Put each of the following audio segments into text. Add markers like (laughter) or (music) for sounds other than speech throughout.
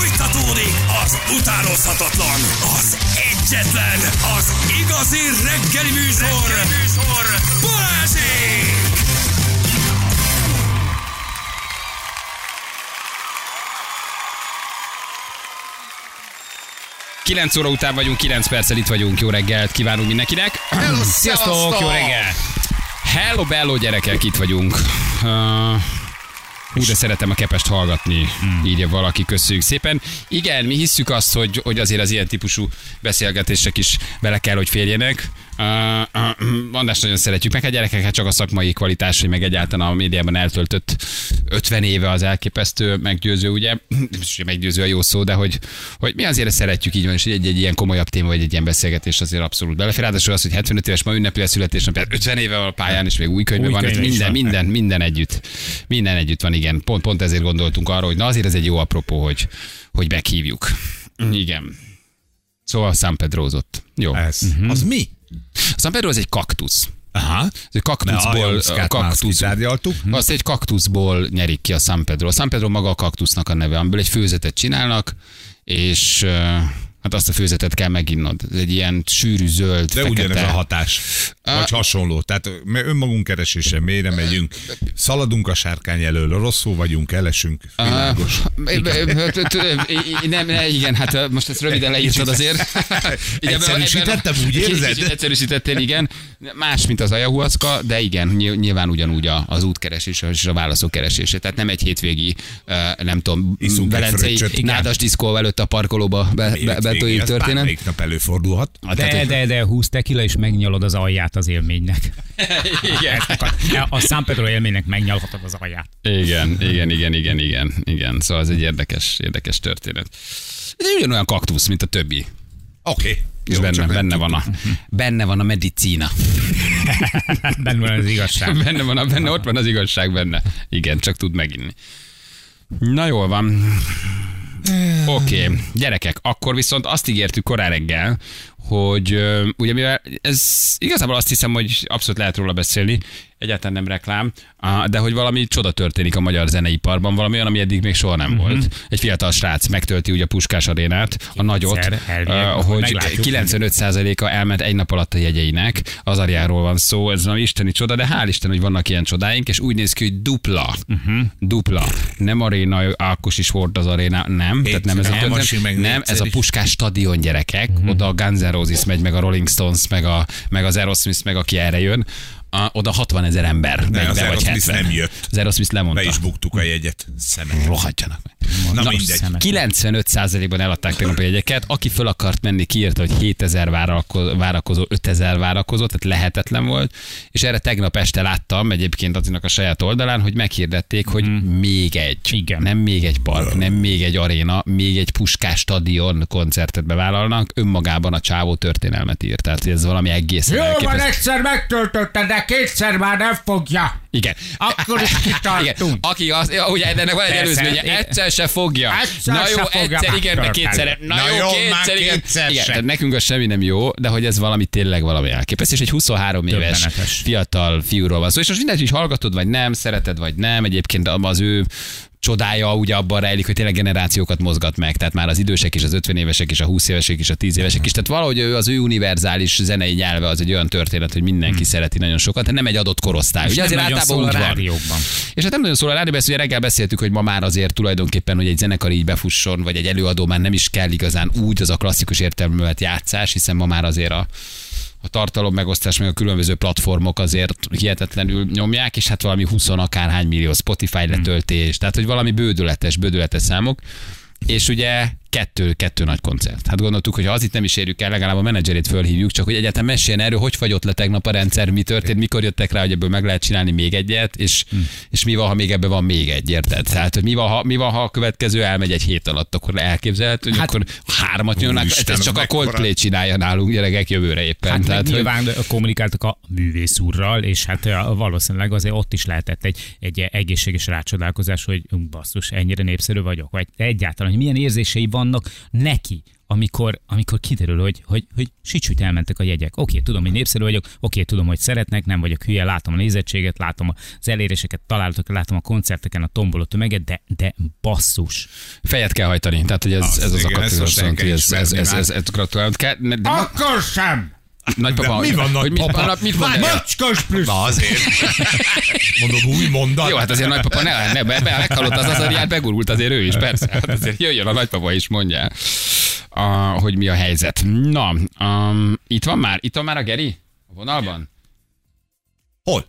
Fújtatódik az utánozhatatlan, az egyetlen, az igazi reggeli műsor, reggeli műsor. Balázsék! 9 óra után vagyunk, 9 perccel itt vagyunk. Jó reggelt kívánunk mindenkinek. (clears throat) Hello, Sziasztok, jó reggel. Hello, bello gyerekek, itt vagyunk. Uh, Hú, de szeretem a kepest hallgatni, hmm. írja valaki, köszönjük szépen. Igen, mi hisszük azt, hogy, hogy azért az ilyen típusú beszélgetések is bele kell, hogy férjenek. Uh, (clears throat) Andást nagyon szeretjük, meg a gyerekek, hát csak a szakmai kvalitásai, meg egyáltalán a médiában eltöltött 50 éve az elképesztő, meggyőző, ugye? (clears throat) Ugye meggyőző a jó szó, de hogy, hogy mi azért szeretjük így van, és egy, egy ilyen komolyabb téma, vagy egy ilyen beszélgetés azért abszolút belefér. Ráadásul az, hogy 75 éves ma ünnepli a születésnapját, 50 éve a pályán, és még új könyve Új van, könyve és minden, van. minden, minden együtt. Minden együtt van, igen. Pont, pont ezért gondoltunk arra, hogy na azért ez egy jó apropó, hogy, hogy meghívjuk. Igen. Szóval San Pedrózott. Jó. Ez. Uh-huh. Az mi? A San Pedro az egy kaktusz. Aha. Ez egy kaktuszból, kaktusz, kitárgyaltuk. azt egy kaktuszból nyerik ki a San Pedro. A San Pedro maga a kaktusznak a neve, amiből egy főzetet csinálnak, és hát azt a főzetet kell meginnod. Ez egy ilyen sűrű zöld, De fekete. ugyanez a hatás. Vagy hasonló. Tehát önmagunk keresése mélyre megyünk, szaladunk a sárkány elől, rosszul vagyunk, elesünk. Világos. Nem, igen, hát most ezt röviden leírtad azért. (laughs) Egyszerűsítettem, úgy érzed? Egyszerűsítettél, igen. Más, mint az ayahuasca, de igen, ny- nyilván ugyanúgy a- az útkeresés és a válaszok keresése. Tehát nem egy hétvégi, nem tudom, Iszunk velencei nádas diszkó előtt a parkolóba be, be, betojik Az történet. bármelyik nap előfordulhat. De, de, de 20 tekila, és megnyalod az alját az élménynek. (laughs) Igen. A San Pedro élménynek megnyalhatod az alját. Igen, igen, igen, igen, igen, igen. Szóval ez egy érdekes, érdekes történet. Ez ugyanolyan kaktusz, mint a többi. Oké. És Jó, benne, benne, van a, benne van a medicína. (laughs) Benne van az igazság. Benne van, a, benne, ott van az igazság benne. Igen, csak tud meginni. Na jól van. Oké, okay. gyerekek, akkor viszont azt ígértük korán reggel, hogy ugye mivel ez igazából azt hiszem, hogy abszolút lehet róla beszélni, egyáltalán nem reklám, de hogy valami csoda történik a magyar zeneiparban, valami olyan, ami eddig még soha nem volt. Egy fiatal srác megtölti ugye a Puskás arénát, a nagyot, elvileg, hogy meglátjuk. 95%-a elment egy nap alatt a jegyeinek, az Ariáról van szó, ez valami isteni csoda, de hál' Isten, hogy vannak ilyen csodáink, és úgy néz ki, hogy dupla, uh-huh. dupla, nem aréna, Ákos is volt az aréna, nem, tehát nem ez a Elmasi történet, meg nem, négyszer ez a. Puskás stadion gyerekek, uh-huh. oda a Guns N' Roses megy, meg a Rolling Stones, meg, a, meg az Aerosmith, meg aki erre jön, a, oda 60 ezer ember megy az be, vagy Aerosmith 70. nem jött. Az Aerosmith lemondta. Be is buktuk a jegyet. Szemet. Rohadjanak meg. Na Na, mindegy. szemet. 95%-ban eladták tegnap a jegyeket. Aki föl akart menni, kiírta, hogy 7000 várakozó, várakozó 5000 várakozó, tehát lehetetlen volt. És erre tegnap este láttam egyébként Acinak a saját oldalán, hogy meghirdették, hogy még egy. Igen. Nem még egy park, nem még egy aréna, még egy puskás stadion koncertet bevállalnak. Önmagában a csávó történelmet írt. Tehát ez valami egészen Jó van, elképesztő. egyszer megtöltötte, de kétszer már nem fogja. Igen. Akkor is Igen. kitartunk. Aki az, ugye ennek van egy Persze. előzménye, egyszer se fogja. Egyszer Na jó, se fogja egyszer igen, de megtörténni. kétszer. Na, Na jó, jó, kétszer igen. kétszer igen tehát nekünk az semmi nem jó, de hogy ez valami tényleg valami elképesztő. És egy 23 éves fiatal fiúról van szó. És most mindegy, hogy hallgatod, vagy nem, szereted, vagy nem. Egyébként az ő csodája ugye abban rejlik, hogy tényleg generációkat mozgat meg, tehát már az idősek is, az 50 évesek is, a 20 évesek is, a 10 évesek is. Tehát valahogy ő, az ő univerzális zenei nyelve az egy olyan történet, hogy mindenki szereti nagyon sokat, de nem egy adott korosztály. Ugye nem azért általában úgy van. rádiókban. És hát nem nagyon szól a rádióban, ezt ugye reggel beszéltük, hogy ma már azért tulajdonképpen, hogy egy zenekar így befusson, vagy egy előadó már nem is kell igazán úgy az a klasszikus értelművet játszás, hiszen ma már azért a a tartalom megosztás, meg a különböző platformok azért hihetetlenül nyomják, és hát valami 20 akárhány millió Spotify letöltés, tehát hogy valami bődületes, bődületes számok. És ugye kettő, kettő nagy koncert. Hát gondoltuk, hogy ha az itt nem is érjük el, legalább a menedzserét fölhívjuk, csak hogy egyáltalán meséljen erről, hogy fagyott le tegnap a rendszer, mi történt, mikor jöttek rá, hogy ebből meg lehet csinálni még egyet, és, és mi van, ha még ebben van még egy, érted? Tehát, hogy mi van, ha, mi van, ha a következő elmegy egy hét alatt, akkor elképzelhető, hogy hát, akkor hármat nyomnak, Úristen, ez csak a Coldplay csinálja nálunk gyerekek jövőre éppen. Hát Tehát, hogy, nyilván kommunikáltak a művész úrral, és hát valószínűleg azért ott is lehetett egy, egy egészséges rácsodálkozás, hogy hm, basszus, ennyire népszerű vagyok, vagy egyáltalán, hogy milyen érzései vannak neki, amikor, amikor kiderül, hogy, hogy, hogy sicsújt elmentek a jegyek. Oké, tudom, hogy népszerű vagyok, oké, tudom, hogy szeretnek, nem vagyok hülye, látom a nézettséget, látom az eléréseket, találatokat, látom a koncerteken a tomboló tömeget, de, de basszus. Fejet kell hajtani. Tehát, hogy ez, Az, ez az igen, a ezt most el kategória, kell hogy ez, ez, ismerni ez, már. ez, ez, gratulálunk kell. De, de, Akkor sem! Nagypapa, mi van, hogy mit, nagypapa? mit mond el? Macskos plusz! Na azért. Mondom, új mondat. Jó, hát azért nagypapa ne, ne be, be, meghallott az azariát, begurult azért ő is, persze. Hát azért jöjjön a nagypapa is, mondja, a, hogy mi a helyzet. Na, um, itt van már, itt van már a Geri a vonalban? Hol?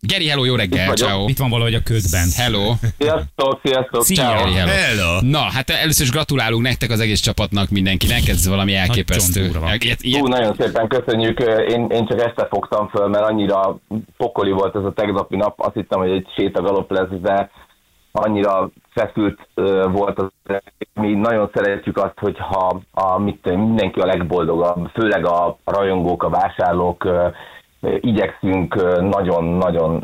Geri, hello, jó reggel, ciao. Itt van valahogy a ködben. Hello. Sziasztok, sziasztok, Szia, ciao. Hello. Hello. Na, hát először is gratulálunk nektek az egész csapatnak, mindenkinek, ez valami elképesztő. Ilyet- ilyet- Hú, nagyon szépen köszönjük. Én, én csak este fogtam föl, mert annyira pokoli volt ez a tegnapi nap. Azt hittem, hogy egy sétagalop lesz, de annyira feszült volt az. Mi nagyon szeretjük azt, hogyha a, mit, mindenki a legboldogabb, főleg a rajongók, a vásárlók, ö, igyekszünk nagyon-nagyon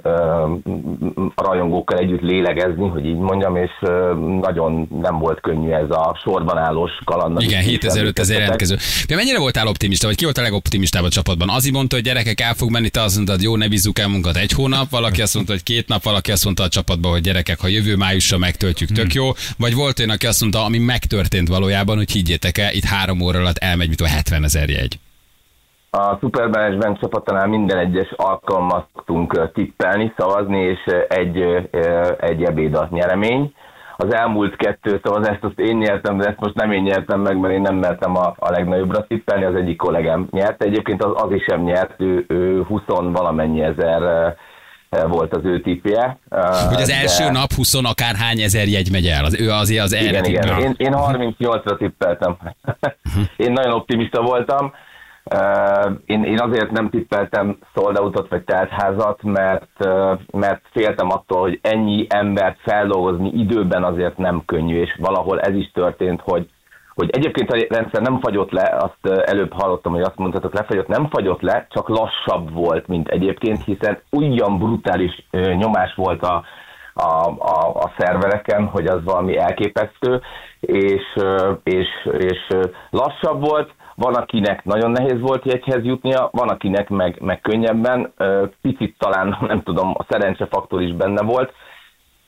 a rajongókkal együtt lélegezni, hogy így mondjam, és nagyon nem volt könnyű ez a sorban állós kaland. Igen, amit 7500 említettetek. jelentkező. De mennyire voltál optimista, vagy ki volt a legoptimistább a csapatban? Azi mondta, hogy gyerekek el fog menni, te azt mondtad, jó, ne bízzuk el munkat egy hónap, valaki azt mondta, hogy két nap, valaki azt mondta a csapatban, hogy gyerekek, ha jövő májusra megtöltjük, tök jó. Vagy volt olyan, aki azt mondta, ami megtörtént valójában, hogy higgyétek el, itt három óra alatt elmegy, mint a 70 ezer jegy. A Supermanagement csapatánál minden egyes alkalommal szoktunk tippelni, szavazni, és egy, egy ebéd a nyeremény. Az elmúlt kettő szavazást azt én nyertem, de ezt most nem én nyertem meg, mert én nem mertem a, a legnagyobbra tippelni, az egyik kollégám nyert. Egyébként az, az is sem nyert, ő, ő 20 valamennyi ezer volt az ő tippje. Hogy az de- első nap 20 akárhány ezer jegy megy el. Az, ő azért az igen, igen. Én, én 38-ra tippeltem. én nagyon optimista voltam. Én, én azért nem tippeltem sold outot vagy teltházat, mert, mert féltem attól, hogy ennyi embert feldolgozni időben azért nem könnyű, és valahol ez is történt, hogy hogy egyébként a rendszer nem fagyott le, azt előbb hallottam, hogy azt mondhatok, lefagyott, nem fagyott le, csak lassabb volt, mint egyébként, hiszen olyan brutális nyomás volt a, a, a, a szervereken, hogy az valami elképesztő, és, és, és lassabb volt, van, akinek nagyon nehéz volt jegyhez jutnia, van, akinek meg, meg könnyebben, picit talán, (laughs) nem tudom, a szerencsefaktor is benne volt,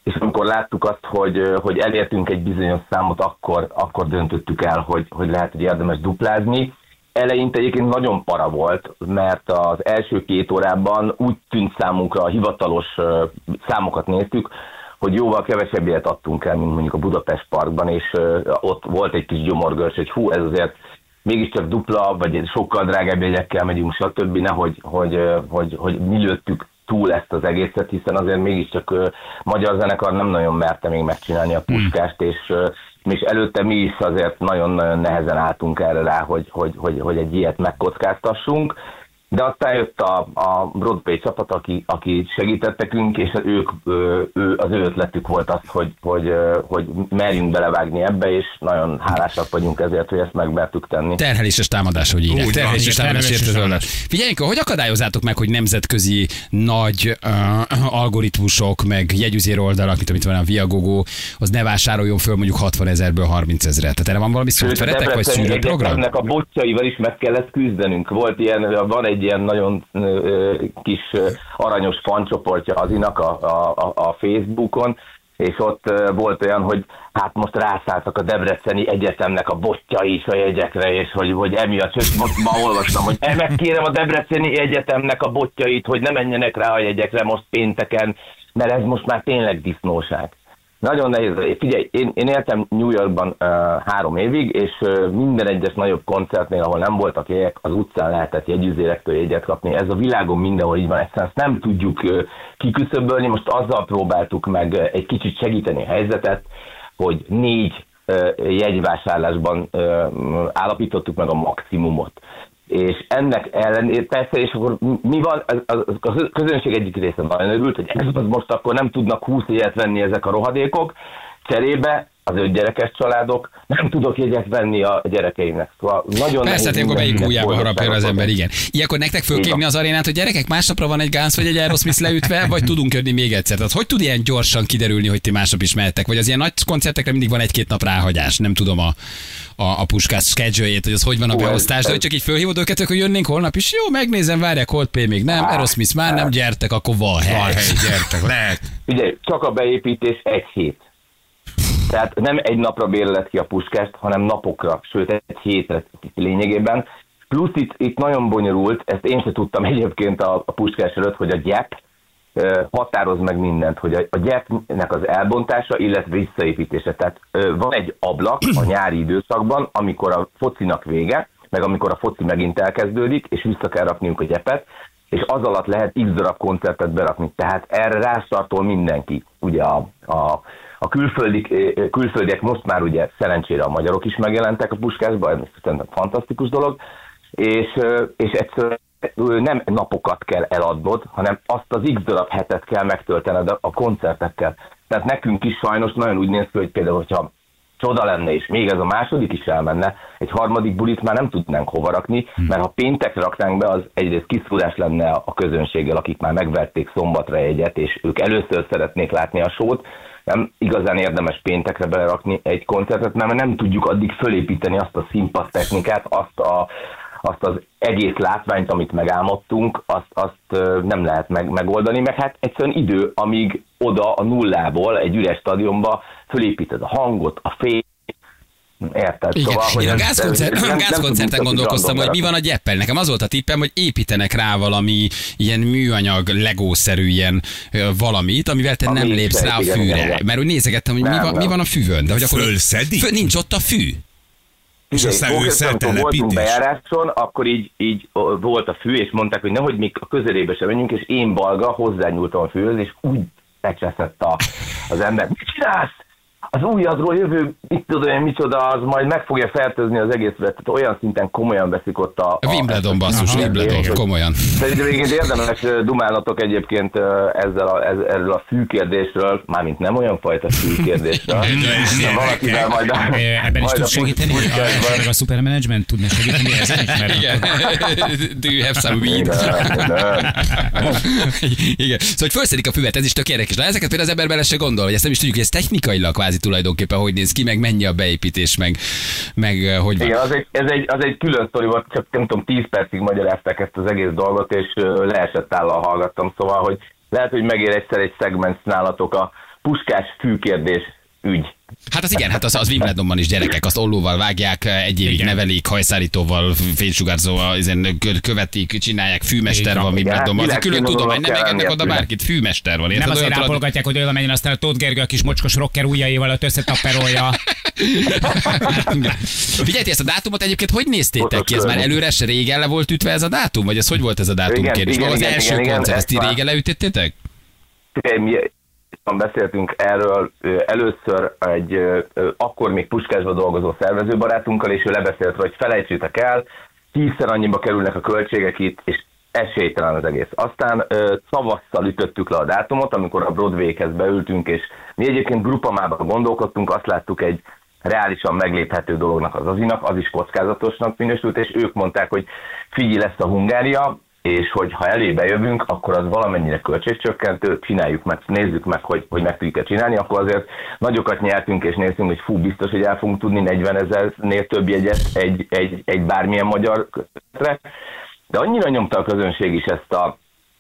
és amikor láttuk azt, hogy, hogy elértünk egy bizonyos számot, akkor, akkor döntöttük el, hogy, hogy lehet, hogy érdemes duplázni. Eleinte egyébként nagyon para volt, mert az első két órában úgy tűnt számunkra, a hivatalos számokat néztük, hogy jóval kevesebb ilyet adtunk el, mint mondjuk a Budapest Parkban, és ott volt egy kis gyomorgörs, hogy hú, ez azért mégiscsak dupla, vagy sokkal drágább jegyekkel megyünk, stb. Nehogy, hogy, hogy, hogy mi lőttük túl ezt az egészet, hiszen azért mégiscsak magyar zenekar nem nagyon merte még megcsinálni a puskást, és, és előtte mi is azért nagyon-nagyon nehezen álltunk erre rá, hogy, hogy, hogy, hogy egy ilyet megkockáztassunk. De aztán jött a, a Broadway csapat, aki, aki segített nekünk, és ők, ő, az ő ötletük volt az, hogy, hogy, hogy merjünk belevágni ebbe, és nagyon hálásak vagyunk ezért, hogy ezt megmertük tenni. Terheléses támadás, hogy van, Terheléses támadás érteződés. Figyeljünk, hogy akadályozátok meg, hogy nemzetközi nagy uh, algoritmusok, meg jegyüzér oldalak, mint amit van a Viagogo, az ne vásároljon föl mondjuk 60 ezerből 30 ezeret. Tehát erre van valami szoftveretek, vagy szűrőprogram? Egyetemnek a botjaival is meg kellett küzdenünk. Volt ilyen, van egy ilyen nagyon kis aranyos fancsoportja az inak a, a, a, Facebookon, és ott volt olyan, hogy hát most rászálltak a Debreceni Egyetemnek a botjai is a jegyekre, és hogy, hogy emiatt, sőt, most ma olvastam, hogy "E, megkérem a Debreceni Egyetemnek a botjait, hogy ne menjenek rá a jegyekre most pénteken, mert ez most már tényleg disznóság. Nagyon nehéz. Figyelj, én, én éltem New Yorkban uh, három évig, és uh, minden egyes nagyobb koncertnél, ahol nem voltak jegyek, az utcán lehetett jegyüzérektől jegyet kapni. Ez a világon mindenhol így van, egyszerűen ezt nem tudjuk uh, kiküszöbölni. Most azzal próbáltuk meg uh, egy kicsit segíteni a helyzetet, hogy négy jegyvásárlásban állapítottuk meg a maximumot. És ennek ellenére persze, és akkor mi van, az- a közönség egyik része nagyon örült, hogy ez az most akkor nem tudnak 20 ilyet venni ezek a rohadékok, cserébe az öt gyerekes családok, nem tudok jegyet venni a gyerekeimnek. Szóval nagyon Persze, ilyenkor melyik ujjába harapja az ember, igen. Ilyenkor nektek fölképni az arénát, hogy gyerekek, másnapra van egy Guns vagy egy Aerosmith leütve, vagy tudunk jönni még egyszer. Tehát hogy tud ilyen gyorsan kiderülni, hogy ti másnap is mehettek? Vagy az ilyen nagy koncertekre mindig van egy-két nap ráhagyás, nem tudom a, a, a puskás schedule hogy az hogy van a beosztás, de hogy csak így fölhívod őket, hogy jönnénk holnap is, jó, megnézem, várják, Coldplay még nem, Aerosmith már nem, gyertek, akkor van hely. Van hely, gyertek, lehet. Ugye, csak a beépítés egy hét. Tehát nem egy napra bérlet ki a puskást, hanem napokra, sőt egy hétre lényegében. Plusz itt, itt nagyon bonyolult, ezt én sem tudtam egyébként a, a puskás előtt, hogy a gyep határoz meg mindent, hogy a, a gyepnek az elbontása, illetve visszaépítése. Tehát van egy ablak a nyári időszakban, amikor a focinak vége, meg amikor a foci megint elkezdődik, és vissza kell rakniunk a gyepet, és az alatt lehet x darab koncertet berakni. Tehát erre rástartol mindenki. Ugye a, a, a külföldi, eh, külföldiek most már ugye szerencsére a magyarok is megjelentek a puskásban, ez szerintem fantasztikus dolog, és, eh, és egyszerűen nem napokat kell eladnod, hanem azt az x darab hetet kell megtöltened a- a koncertekkel. Tehát nekünk is sajnos nagyon úgy néz ki, hogy például, hogyha csoda lenne, és még ez a második is elmenne, egy harmadik bulit már nem tudnánk hova rakni, mert ha péntekre raknánk be, az egyrészt kiszúrás lenne a közönséggel, akik már megverték szombatra egyet, és ők először szeretnék látni a sót, nem igazán érdemes péntekre belerakni egy koncertet, mert nem tudjuk addig fölépíteni azt a színpad azt a, azt az egész látványt, amit megálmodtunk, azt, azt nem lehet meg, megoldani, meg hát egyszerűen idő, amíg oda a nullából egy üres stadionba fölépíted a hangot, a fényt, érted? Igen, Szóval, hogy én a gázkoncert, nem- gázkoncerten gondolkoztam, hogy mi van a gyeppel. Nekem az volt a tippem, hogy építenek rá valami ilyen műanyag, legószerű ilyen valamit, amivel te Ami nem lépsz rá a igen, fűre. igen, igen. Mert úgy nézegettem, hogy mi Nem, van, mi van a füvön. De hogy akkor Fölszedik? Fő, nincs ott a fű. És aztán ő szertelepítés. bejáráson, akkor így, így volt a fű, és mondták, hogy nehogy még a közelébe sem menjünk, és én balga hozzányúltam a fűhöz, és úgy becseszett a, az ember. Mit csinálsz? Az újadról jövő, mit tudom én, micsoda, az majd meg fogja fertőzni az egészet. Tehát olyan szinten komolyan veszik ott a... A Wimbledon basszus. Wimbledon, komolyan. Szerintem egyébként érdemes dumálnatok egyébként ezzel a, ez, erről a fűkérdésről, mármint nem olyan fajta fűkérdésről, (laughs) de valakivel majd a, Ebben is tud a segíteni? Meg a supermanagement tudna segíteni ezen is? Mert Igen. (laughs) Do you have some weed? Igen. Szóval, hogy felszedik a füvet, ez is tök érdekes. Na, ezeket például az ember bele se gondol, hogy ezt nem is tudjuk, hogy ez technikailag kvázi tulajdonképpen hogy néz ki, meg mennyi a beépítés, meg, meg eh, hogy van. Igen, az egy, ez, egy, az egy külön sztori volt, csak nem tudom, 10 percig magyarázták ezt az egész dolgot, és ö, leesett állal hallgattam, szóval, hogy lehet, hogy megér egyszer egy szegmens nálatok a puskás fűkérdés ügy. Hát az igen, hát az, az Wimbledonban is gyerekek, azt ollóval vágják, egy évig Igen. nevelik, hajszárítóval, fénysugárzóval, követik, csinálják, fűmester Igen. van Wimbledonban. Az egy külön tudomány, nem engednek oda a bárkit, fűmester van. nem érted? azért Olyan tudod- rápolgatják, hogy oda menjen, aztán a Tóth Gergő a kis mocskos rocker ujjaival ott összetapperolja. Igen. (laughs) Figyelj, ezt a dátumot egyébként hogy néztétek ki? Ez már előre se régen le volt ütve ez a dátum? Vagy ez hogy volt ez a dátum Igen, kérdés? igen, az igen, első igen, koncert, ezt ti régen leütöttétek? Beszéltünk erről először egy akkor még Puskásban dolgozó szervezőbarátunkkal, és ő lebeszélt, hogy felejtsétek el, tízszer annyiba kerülnek a költségek itt, és esélytelen az egész. Aztán ö, tavasszal ütöttük le a dátumot, amikor a Broadway-hez beültünk, és mi egyébként grupamában gondolkodtunk, azt láttuk egy reálisan megléphető dolognak az azinak, az is kockázatosnak minősült, és ők mondták, hogy figyelj lesz a Hungária, és hogy ha elébe jövünk, akkor az valamennyire költségcsökkentő, csináljuk meg, nézzük meg, hogy, hogy meg tudjuk-e csinálni, akkor azért nagyokat nyertünk, és néztünk, hogy fú, biztos, hogy el fogunk tudni 40 ezernél több jegyet egy, egy, egy bármilyen magyar közre. De annyira nyomta a közönség is ezt a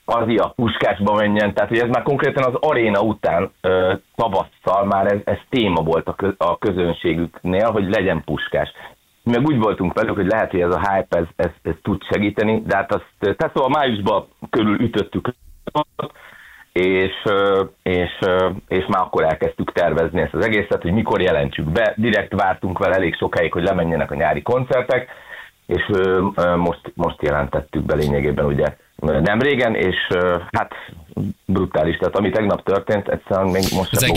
Azia puskásba menjen, tehát hogy ez már konkrétan az aréna után ö, tavasszal már ez, ez téma volt a, kö, a közönségüknél, hogy legyen puskás. Mi meg úgy voltunk velük, hogy lehet, hogy ez a hype ez, ez, ez tud segíteni, de hát azt, tehát szóval májusban körül ütöttük és, és, és már akkor elkezdtük tervezni ezt az egészet, hogy mikor jelentsük be. Direkt vártunk vele elég sokáig, hogy lemenjenek a nyári koncertek, és ö, ö, most, most jelentettük be lényegében ugye nem régen, és ö, hát brutális, tehát ami tegnap történt, egyszerűen még most egy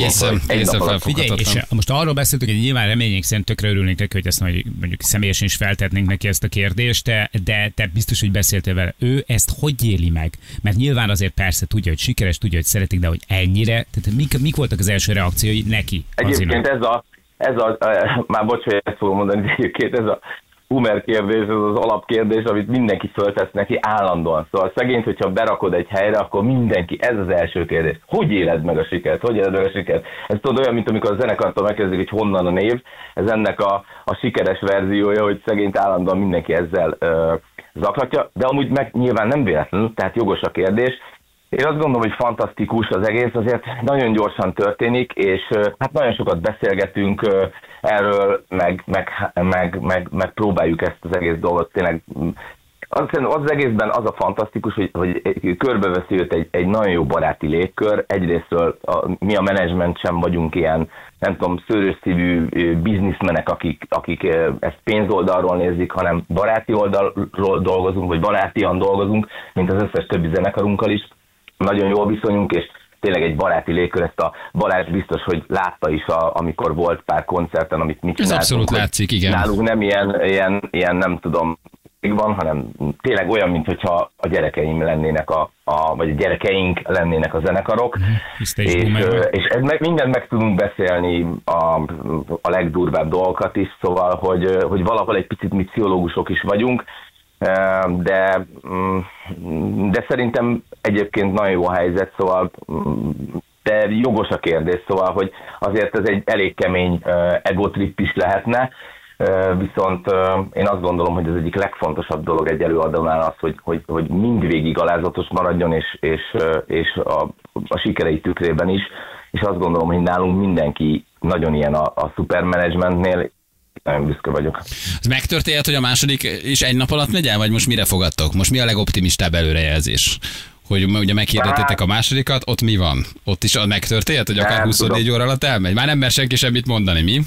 egészen felfog- Figyelj, és most arról beszéltünk, hogy nyilván reményénk szerint tökre örülnénk neki, hogy ezt majd mondjuk személyesen is feltetnénk neki ezt a kérdést, de, de te biztos, hogy beszéltél vele. Ő ezt hogy éli meg? Mert nyilván azért persze tudja, hogy sikeres, tudja, hogy szeretik, de hogy ennyire, tehát mik, mik voltak az első reakciói neki? Egyébként Azinak? ez a, ez a, már bocs, hogy ezt fogom mondani, de egyébként ez a Humer kérdés, ez az alapkérdés, amit mindenki föltesz neki állandóan. Szóval szegényt, hogyha berakod egy helyre, akkor mindenki, ez az első kérdés. Hogy éled meg a sikert? Hogy éled meg a sikert? Ez tudod olyan, mint amikor a zenekartól megkezdik, hogy honnan a név. Ez ennek a, a sikeres verziója, hogy szegényt állandóan mindenki ezzel ö, zaklatja, de amúgy meg nyilván nem véletlenül, tehát jogos a kérdés. Én azt gondolom, hogy fantasztikus az egész, azért nagyon gyorsan történik, és hát nagyon sokat beszélgetünk erről, meg, meg, meg, meg, meg próbáljuk ezt az egész dolgot tényleg mm, az, szerintem az egészben az a fantasztikus, hogy, hogy körbeveszi őt egy, egy nagyon jó baráti légkör. Egyrésztről a, mi a menedzsment sem vagyunk ilyen, nem tudom, szőrös szívű bizniszmenek, akik, akik ezt pénzoldalról nézik, hanem baráti oldalról dolgozunk, vagy barátian dolgozunk, mint az összes többi zenekarunkkal is. Nagyon jól viszonyunk, és tényleg egy baráti légkör, ezt a Balázs biztos, hogy látta is, a, amikor volt pár koncerten, amit mi Ez csináltunk, abszolút hogy látszik, igen. Nálunk nem ilyen, ilyen, ilyen nem tudom, van, hanem tényleg olyan, mint hogyha a gyerekeim lennének a, a vagy a gyerekeink lennének a zenekarok, is és, és ez meg, mindent meg tudunk beszélni, a, a legdurvább dolgokat is, szóval, hogy, hogy valahol egy picit mi pszichológusok is vagyunk, de, mm, de szerintem egyébként nagyon jó a helyzet, szóval mm, de jogos a kérdés, szóval, hogy azért ez egy elég kemény egotrip is lehetne, Viszont én azt gondolom, hogy az egyik legfontosabb dolog egy előadónál az, hogy, hogy, hogy mindvégig alázatos maradjon, és, és, és a, a sikerei tükrében is. És azt gondolom, hogy nálunk mindenki nagyon ilyen a, a supermanagementnél, nagyon büszke vagyok. Ez megtörténhet, hogy a második is egy nap alatt megy el, vagy most mire fogadtok? Most mi a legoptimistább előrejelzés? Hogy ugye meghirdettétek a másodikat, ott mi van? Ott is megtörténhet, hogy akár Nem 24 tudom. óra alatt elmegy? Már nem mer senki semmit mondani, mi?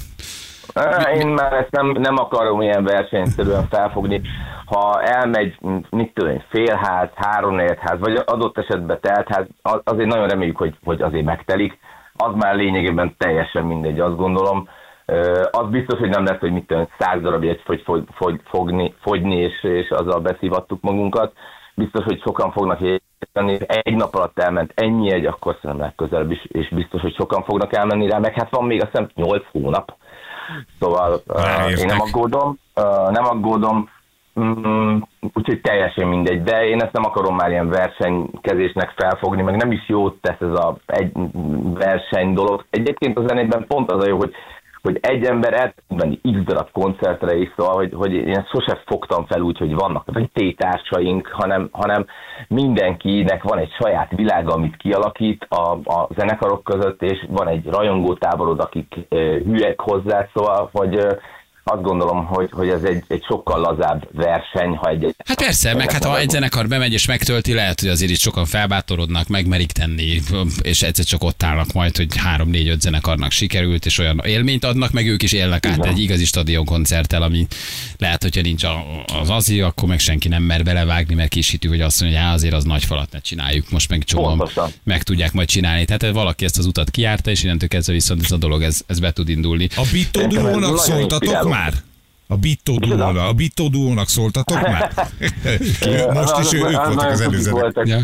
Én már ezt nem, nem akarom ilyen versenyszerűen felfogni. Ha elmegy, mit tudom én, félház, három ház, vagy adott esetben teltház, az- azért nagyon reméljük, hogy, hogy azért megtelik. Az már lényegében teljesen mindegy, azt gondolom. Az biztos, hogy nem lesz, hogy mit tudom, száz darab egy fogy, fogy, fogy, fogni, fogyni, és, és azzal beszívattuk magunkat. Biztos, hogy sokan fognak jönni. Egy nap alatt elment ennyi egy, akkor szerintem legközelebb is, és biztos, hogy sokan fognak elmenni rá, meg hát van még azt hiszem 8 hónap. Szóval uh, én Ráértek. nem aggódom, nem aggódom, mm, úgyhogy teljesen mindegy, de én ezt nem akarom már ilyen versenykezésnek felfogni, meg nem is jót tesz ez a egy verseny dolog. Egyébként a zenében pont az a jó, hogy hogy egy ember el tud menni x darab koncertre is, szóval, hogy, hogy én ezt sose fogtam fel úgy, hogy vannak vagy tétársaink, hanem, hanem mindenkinek van egy saját világa, amit kialakít a, a zenekarok között, és van egy rajongó táborod, akik ö, hülyek hozzá, szóval, hogy azt gondolom, hogy, hogy ez egy, egy sokkal lazább verseny, ha egy, egy Hát persze, meg hát ha egy zenekar bemegy és megtölti, lehet, hogy azért is sokan felbátorodnak, megmerik tenni, és egyszer csak ott állnak majd, hogy három, négy, öt zenekarnak sikerült, és olyan élményt adnak, meg ők is élnek át egy igazi stadionkoncerttel, ami lehet, hogyha nincs az azi, akkor meg senki nem mer belevágni, mert kisítő, hogy azt mondja, hogy á, azért az nagy falat ne csináljuk, most meg csomóan Pontosan. meg tudják majd csinálni. Tehát valaki ezt az utat kiárta, és innentől kezdve viszont ez a dolog, ez, ez be tud indulni. A nagyon szóltatok. Már? A Bitto Duónak, a Bitto Duónak szóltatok már? (laughs) Most is Az- ők az voltak az előzőnek. Ja.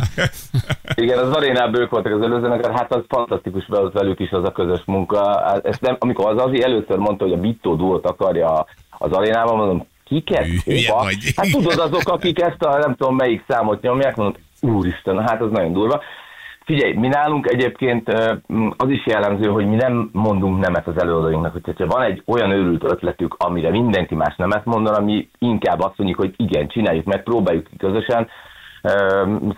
Igen, az arénában ők voltak az előzőnek, hát az fantasztikus volt velük is az a közös munka. Hát Ezt nem, amikor az Azi először mondta, hogy a Bitto duót akarja az arénában, mondom, kiket? Hát tudod, azok, akik ezt a nem tudom melyik számot nyomják, mondom, úristen, hát az nagyon durva. Figyelj, mi nálunk egyébként az is jellemző, hogy mi nem mondunk nemet az előadóinknak, hogy ha van egy olyan őrült ötletük, amire mindenki más nemet mondan, mi inkább azt mondjuk, hogy igen, csináljuk meg, próbáljuk ki közösen,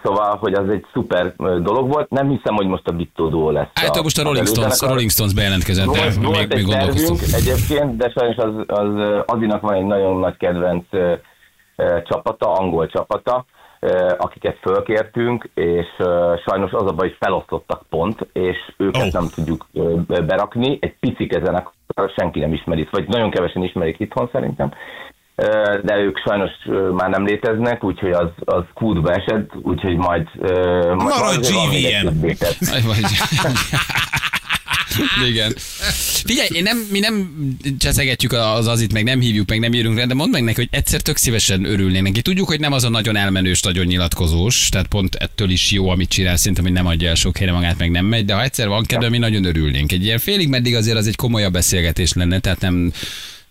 Szóval, hogy az egy szuper dolog volt. Nem hiszem, hogy most a Bitto Duo lesz. Általában most a Rolling Stones, előzenekar. Rolling Stones bejelentkezett, de Volt, még, volt még tervünk egyébként, de sajnos az, az Azinak van egy nagyon nagy kedvenc csapata, angol csapata, akiket fölkértünk, és ö, sajnos az a baj, hogy felosztottak pont, és őket Oh. nem tudjuk ö, berakni. Egy picik ezenek, senki nem ismeri, vagy nagyon kevesen ismerik itthon szerintem. De ők sajnos már nem léteznek, úgyhogy az, az kútba esett, úgyhogy majd... majd Maradj azért (laughs) Igen. Figyelj, én nem, mi nem cseszegetjük az azit, meg nem hívjuk, meg nem írunk rá, de mondd meg neki, hogy egyszer tök szívesen örülnénk neki. Tudjuk, hogy nem az a nagyon elmenős, nagyon nyilatkozós, tehát pont ettől is jó, amit csinál, szerintem, hogy nem adja el sok helyre magát, meg nem megy, de ha egyszer van kedve, mi nagyon örülnénk. Egy ilyen félig meddig azért az egy komolyabb beszélgetés lenne, tehát nem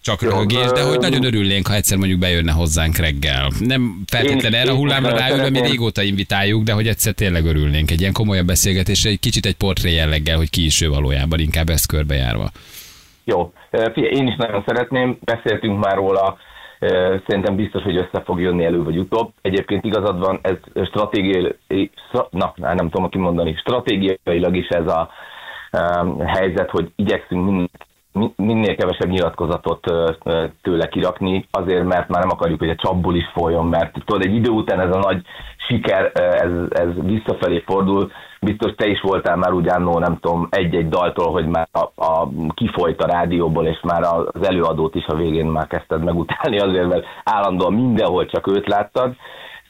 csak röhögés, de hogy nagyon örülnénk, ha egyszer mondjuk bejönne hozzánk reggel. Nem feltétlenül erre a hullámra ráülve, mi régóta invitáljuk, de hogy egyszer tényleg örülnénk. Egy ilyen komolyabb beszélgetésre, egy kicsit egy portré jelleggel, hogy ki is ő valójában, inkább ezt körbejárva. Jó, figyelj, én is nagyon szeretném, beszéltünk már róla, szerintem biztos, hogy össze fog jönni elő vagy utóbb. Egyébként igazad van, ez stratégiai, na, nem tudom kimondani, stratégiailag is ez a helyzet, hogy igyekszünk minél, mi- minél kevesebb nyilatkozatot tőle kirakni, azért, mert már nem akarjuk, hogy a csapból is folyjon, mert tudod, egy idő után ez a nagy siker, ez, ez visszafelé fordul. Biztos te is voltál már úgy annó, nem tudom, egy-egy daltól, hogy már a, a, kifolyt a rádióból, és már az előadót is a végén már kezdted megutálni azért, mert állandóan mindenhol csak őt láttad.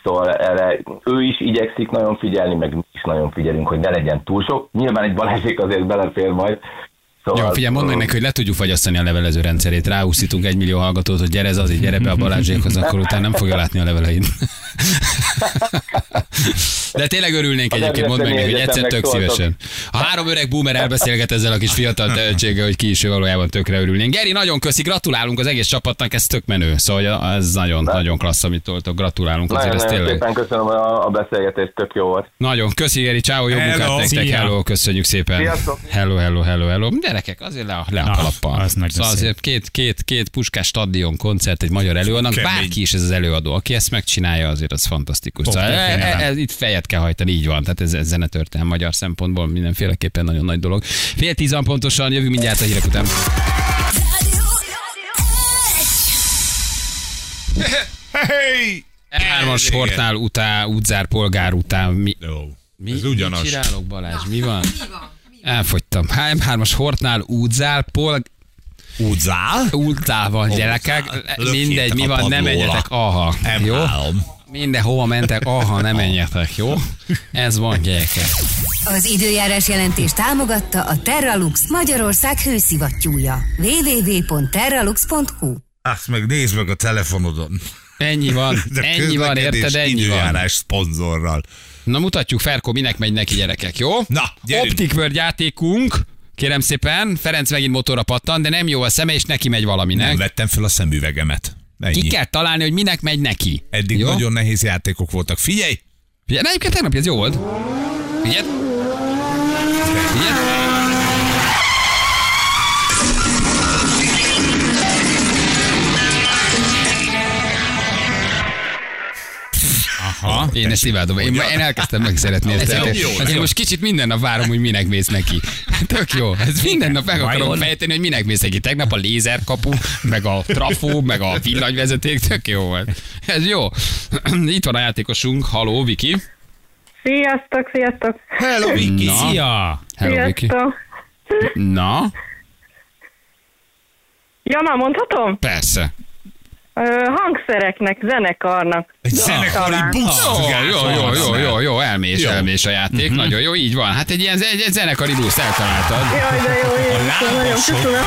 Szóval erre ő is igyekszik nagyon figyelni, meg mi is nagyon figyelünk, hogy ne legyen túl sok. Nyilván egy Balázsék azért belefér majd. Szóval, Jó, figyelj, mondd meg neki, hogy le tudjuk fagyasztani a levelező rendszerét. Ráúszítunk egy millió hallgatót, hogy gyere azért, gyere be a Balázsékhoz, akkor utána nem fogja látni a leveleit. De tényleg örülnénk Az egyébként, mondd meg neki, hogy egyszer tök szóltok. szívesen. A három öreg boomer elbeszélget ezzel a kis fiatal tehetséggel, hogy ki is ő valójában tökre örülnénk. Geri, nagyon köszi, gratulálunk az egész csapatnak, ez tök menő. Szóval ez nagyon, nagyon klassz, amit toltok. Gratulálunk azért, ez tényleg. szépen köszönöm a, a beszélgetést, tök jó volt. Nagyon, köszi Geri, ciao, jó Hello. munkát nektek, Szia. hello, köszönjük szépen. Sziasztok. Hello, hello, hello, hello. Gyerekek, azért le a, le a Na, kalappal. az szóval azért két, két, két puskás stadion koncert, egy magyar előadónak, bárki is ez az előadó, aki ezt megcsinálja, azért az fantasztikus. Pop Szóval, e, történelem. e, ez, itt fejet kell hajtani, így van. Tehát ez, ez zenetörténelem magyar szempontból mindenféleképpen nagyon nagy dolog. Fél tízan pontosan, jövünk mindjárt a hírek után. Hey! Hármas Igen. Hortnál után, útzár polgár után. Mi, Jó. mi, Ez ugyanaz. Mit csinálok, Balázs? Mi van? Elfogytam. M3-as Hortnál útzár polgár Údzál? Útál van gyerekek, mindegy, mi van, nem menjetek, aha, jó? M3. Mindenhova mentek, aha, nem menjetek, jó? Ez van, gyerekek. Az időjárás jelentés támogatta a Terralux Magyarország hőszivattyúja. www.terralux.hu Azt meg nézd meg a telefonodon. Ennyi van, De ennyi van, érted, ennyi van. szponzorral. Na mutatjuk, Ferko, minek megy neki, gyerekek, jó? Na, gyerünk. Optic World játékunk, kérem szépen, Ferenc megint motorra pattan, de nem jó a szeme, és neki megy valaminek. Nem vettem fel a szemüvegemet. Ennyi. Ki kell találni, hogy minek megy neki. Eddig jó? nagyon nehéz játékok voltak. Figyelj! Figyelj, egyébként tegnap ez jó volt. Figyelj. Figyelj. Aha. Én ezt imádom. Én, én elkezdtem megszeretni ezt. Ez jó, én, ez jó. most kicsit minden nap várom, hogy minek mész neki. Tök jó. Ez minden nap meg akarom fejteni, hogy minek mész neki. Tegnap a lézerkapu, meg a trafó, meg a villanyvezeték. Tök jó volt. Ez jó. (clears throat) Itt van a játékosunk. Haló, Viki. Sziasztok, sziasztok! Hello, Viki! Na. Szia! Hello, Viki. Sziasztok! Na, Ja, már mondhatom? persze. Hangszereknek, zenekarnak. Egy zenekari busz. Jó, jó, jó, jó, jó, jó, elmés, Jó. elmés a játék. Nagyon jó, így van. Hát egy ilyen egy, egy zenekari busz eltaláltad. Jaj, de jó, én A nagyon lábasok. köszönöm.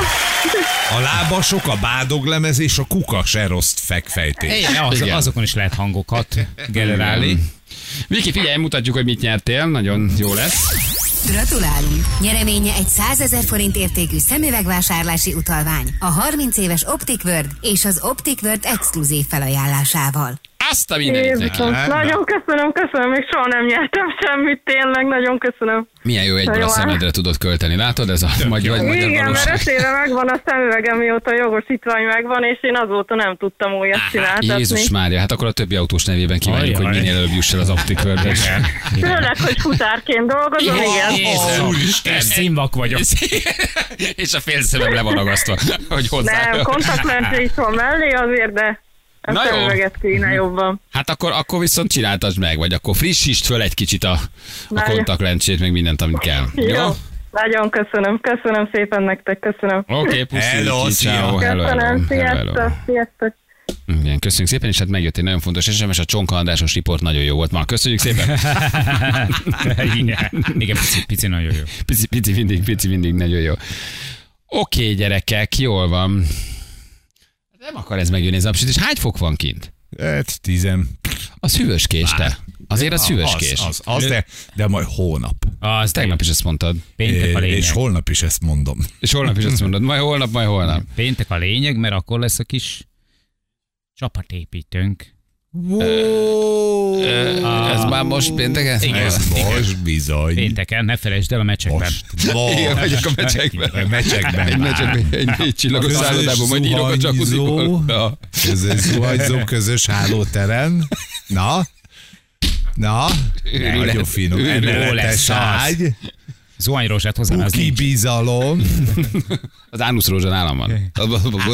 A lábasok, a bádoglemez és a kukas eroszt fekfejtés. É, az, Igen. azokon is lehet hangokat generálni. Viki, figyelj, mutatjuk, hogy mit nyertél. Nagyon jó lesz. Gratulálunk! Nyereménye egy 100 ezer forint értékű szemüvegvásárlási utalvány a 30 éves Optic World és az Optic World exkluzív felajánlásával. Azt a mindenit Hát, nagyon köszönöm, köszönöm, még soha nem nyertem semmit, tényleg, nagyon köszönöm. Milyen jó egyből a Jó, szemedre tudod költeni, látod? Ez a magyar, vagy magyar Igen, mert valóság. öt éve megvan a szemüvegem, mióta a jogosítvány megvan, és én azóta nem tudtam újat csináltatni. Jézus Mária, hát akkor a többi autós nevében kívánjuk, Ajaj. hogy minél előbb juss el az Optic world Főleg, hogy futárként dolgozom, igen. Jézus. Úristen. És színvak vagyok. (laughs) És a fél szemem le van ragasztva, hogy hozzá. Nem, kontaktlense is van mellé azért, de a Na jó. kéne jobban. Hát akkor, akkor viszont csináltasd meg, vagy akkor frissítsd föl egy kicsit a, a kontaktlencsét, meg mindent, amit kell. Jó? Jó. Nagyon köszönöm, köszönöm szépen nektek, köszönöm. Oké, okay, puszi, Hello, ciao, hello, hello, Köszönöm, sziasztok, sziasztok. Igen, köszönjük szépen, és hát megjött egy nagyon fontos SMS, a Csonka Andrásos riport nagyon jó volt ma. Köszönjük szépen. (laughs) Igen, Igen pici, pici nagyon jó. Pici, pici mindig, pici mindig nagyon jó. Oké, gyerekek, jól van. Nem akar ez megjönni ez a napsütés. Hány fok van kint? Hát tizen. Az hűvöskés, te. Azért az hűvöskés. Az, az, az de, de majd holnap. Az Tegnap is ezt mondtad. Péntek a lényeg. És holnap is ezt mondom. És holnap is ezt mondod. Majd holnap, majd holnap. Péntek a lényeg, mert akkor lesz a kis csapatépítőnk. Ez már most pénteken? Igen. Ez most bizony. Pénteken, ne felejtsd el a meccsekben. Most. (laughs) Igen, vagyok a meccsekben. A meccsekben Egy már. meccsekben, egy négy csillagos szállodában, majd írok a. Ja. Közös zuhanyzó, közös hálóteren. Na? Na? Nagyon finom. Emeletes ágy, Zuhanyrózsát hozzám, az kuki nincs. bizalom, (laughs) Az ánusz rózsa nálam van.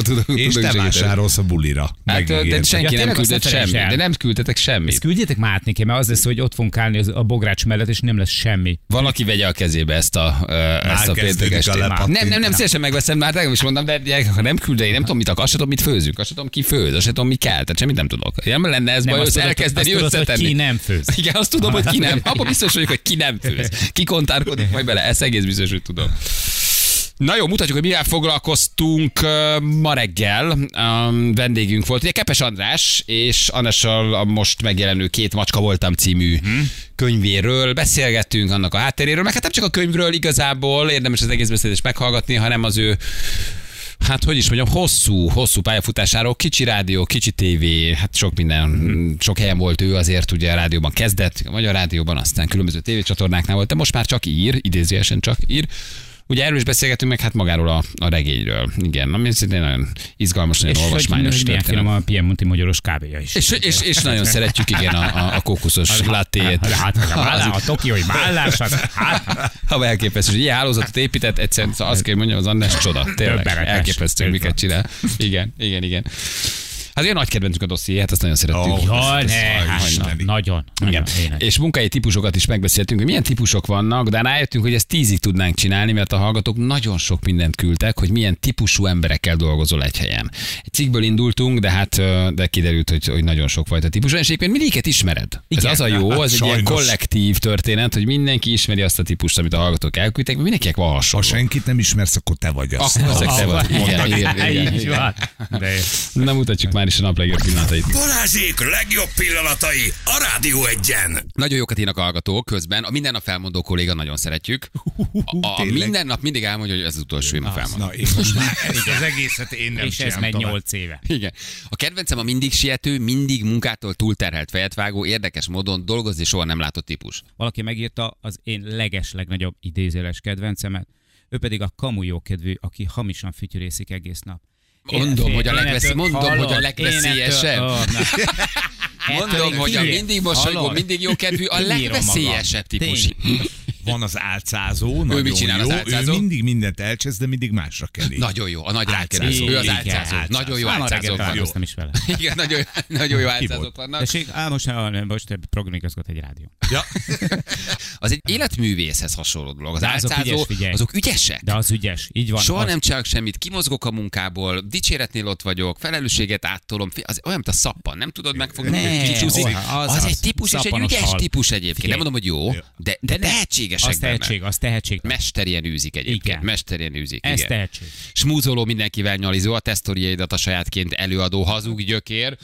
Tudok- és te vásárolsz a bulira. Hát, de senki nem küldött semmit. De nem küldtetek semmit. Ezt küldjétek mátni kell, mert az lesz, hogy ott fogunk állni a bogrács mellett, és nem lesz semmi. Valaki vegye a kezébe ezt a, ezt a péntek estét. Nem, nem, nem, szívesen megveszem, már tegnap is mondtam, de ha nem küld, én nem tudom, mit akar, azt tudom, mit főzünk, azt sem tudom, ki főz, azt sem tudom, mi kell, tehát semmit nem tudok. Nem lenne ez Nem, baj, elkezdeni összetenni. ki nem főz. Igen, azt tudom, hogy ki nem. (laughs) Abban biztos vagyok, hogy ki nem főz. (laughs) Ki kontárkodik majd bele, ezt egész biztos, hogy tudom. Na jó, mutatjuk, hogy mivel foglalkoztunk ma reggel. Um, vendégünk volt ugye Kepes András, és Annással a most megjelenő Két Macska Voltam című könyvéről beszélgettünk, annak a hátteréről, meg hát nem csak a könyvről igazából érdemes az egész beszélést meghallgatni, hanem az ő Hát, hogy is mondjam, hosszú, hosszú pályafutásáról, kicsi rádió, kicsi tévé, hát sok minden, sok helyen volt ő azért, ugye a rádióban kezdett, a Magyar Rádióban, aztán különböző tévécsatornáknál volt, de most már csak ír, idézőjesen csak ír. Ugye erről is beszélgetünk meg, hát magáról a, a regényről. Igen, ami szintén nagyon izgalmas, nagyon És olvasmányos hogy történet. finom a Piemonti magyaros kávéja is. És, és, és, nagyon szeretjük, igen, a, a, a kókuszos lattéjét. Hát, hát, a, mállá, a tokiói (laughs) hát, Ha elképesztő, hogy ilyen hálózatot épített, egyszerűen szóval azt kell, hogy mondjam, az András csoda. Tényleg, elképesztő, miket csinál. Igen, igen, igen. Hát ilyen nagy kedvencünk a dosszié, hát azt nagyon szerettük. Ó, ja, ne, ez hát, nagyon. Igen. És munkai típusokat is megbeszéltünk, hogy milyen típusok vannak, de rájöttünk, hogy ezt tízig tudnánk csinálni, mert a hallgatók nagyon sok mindent küldtek, hogy milyen típusú emberekkel dolgozol egy helyen. Egy cikkből indultunk, de hát de kiderült, hogy, hogy nagyon sok fajta típus. És egyébként mindegyiket ismered. Ez Igen. az a jó, (laughs) az egy ilyen kollektív történet, hogy mindenki ismeri azt a típust, amit a hallgatók elküldtek, mert mindenkinek van Ha hasonló. senkit nem ismersz, akkor te vagy az. Akkor te vagy. Igen, Igen, igen, igen, Na mutatjuk már is a nap legjobb pillanatait. Balázsék legjobb pillanatai a Rádió egyen. Nagyon jókat írnak a hallgatók közben. A minden nap felmondó kolléga nagyon szeretjük. A, a tényleg? minden nap mindig elmondja, hogy ez az utolsó év a felmondó. Na, én most már (laughs) ezt az egészet én nem és ez megy tovább. 8 éve. Igen. A kedvencem a mindig siető, mindig munkától túlterhelt fejet vágó, érdekes módon dolgozni soha nem látott típus. Valaki megírta az én leges legnagyobb idézéles kedvencemet, ő pedig a kamu jókedvű, aki hamisan fütyörészik egész nap. Mondom, hogy a legveszi- (laughs) mondom, hogy a legveszélyesebb. Mondom, hogy a mindig mosolygó, mindig jókedvű, a legveszélyesebb típus. Van az álcázó, nagyon mit csinál az jó. álcázó? Ő mindig mindent elcsesz, de mindig másra kell Nagyon jó, a nagy. Álcázó. Ő az Igen, álcázó. álcázó. Nagyon jó vannak. találkoztam is vele. (laughs) Igen, nagyon, nagyon jó álcázók vannak. Tessék, most, most programigazgat egy rádió. Ja. (laughs) Az egy életművészhez hasonló dolog. Az álcázó, ügyes, figyelj. azok ügyesek. De az ügyes, így van. Soha az, nem csinálok semmit, kimozgok a munkából, dicséretnél ott vagyok, felelősséget áttolom, az olyan, mint a szappan, nem tudod megfogni, hogy kicsúszik. Az, az az, az, egy típus, és egy ügyes típus egyébként. Nem mondom, hogy jó, de, de, ne- tehetségesek Az benne. tehetség, az tehetség. Mesterien űzik egyébként. Igen. Mesterien űzik. Ez igen. tehetség. Smúzoló mindenkivel nyalizó, a tesztoriaidat a sajátként előadó hazug gyökér.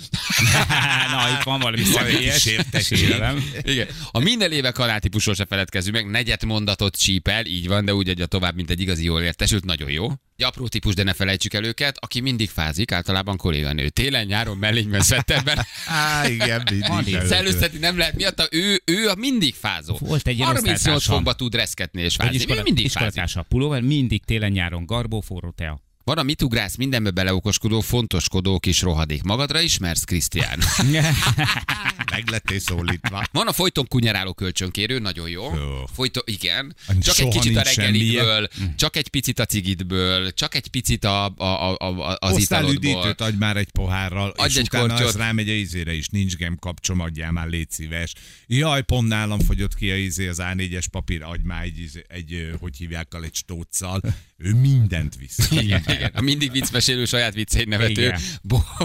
(laughs) Na, itt van valami személyes. Sértettség. Igen. A minden éve kanáltípusról se feledkezzünk meg, negyed mondatot csípel, így van, de úgy adja tovább, mint egy igazi jól értesült, nagyon jó. Egy apró típus, de ne felejtsük el őket, aki mindig fázik, általában kolléganő. Télen, nyáron, mellényben, szeptember. (laughs) Á, igen, mindig. Szellőztetni nem lehet miatta, ő, ő a mindig fázó. Volt egy ilyen 38 osztálytársam. fokba tud reszketni és fázni. Ő iskola, mindig fázik. iskolatársa, pulóver, mindig télen-nyáron, garbó, forró tea. Van a mitugrász, mindenbe beleokoskodó, fontoskodó kis rohadék. Magadra ismersz, Krisztián? (laughs) Meg lettél szólítva. Van a folyton kunyaráló kölcsönkérő, nagyon jó. Jó. Folyton, igen. Csak egy kicsit a reggelidből, csak egy picit a cigidből, csak egy picit a, a, a, a, az Hoztál italodból. üdítőt, adj már egy pohárral, Adj és egy utána kortyot. az rámegy a izére is. Nincs gem kapcsom, adjál már, légy szíves. Jaj, pont nálam fogyott ki a izé, az A4-es papír, adj már egy, egy, ö, hogy hívják, egy stóccal. Ő mindent visz. (laughs) Igen, igen. A mindig viccmesélő saját viccein nevető, Igen.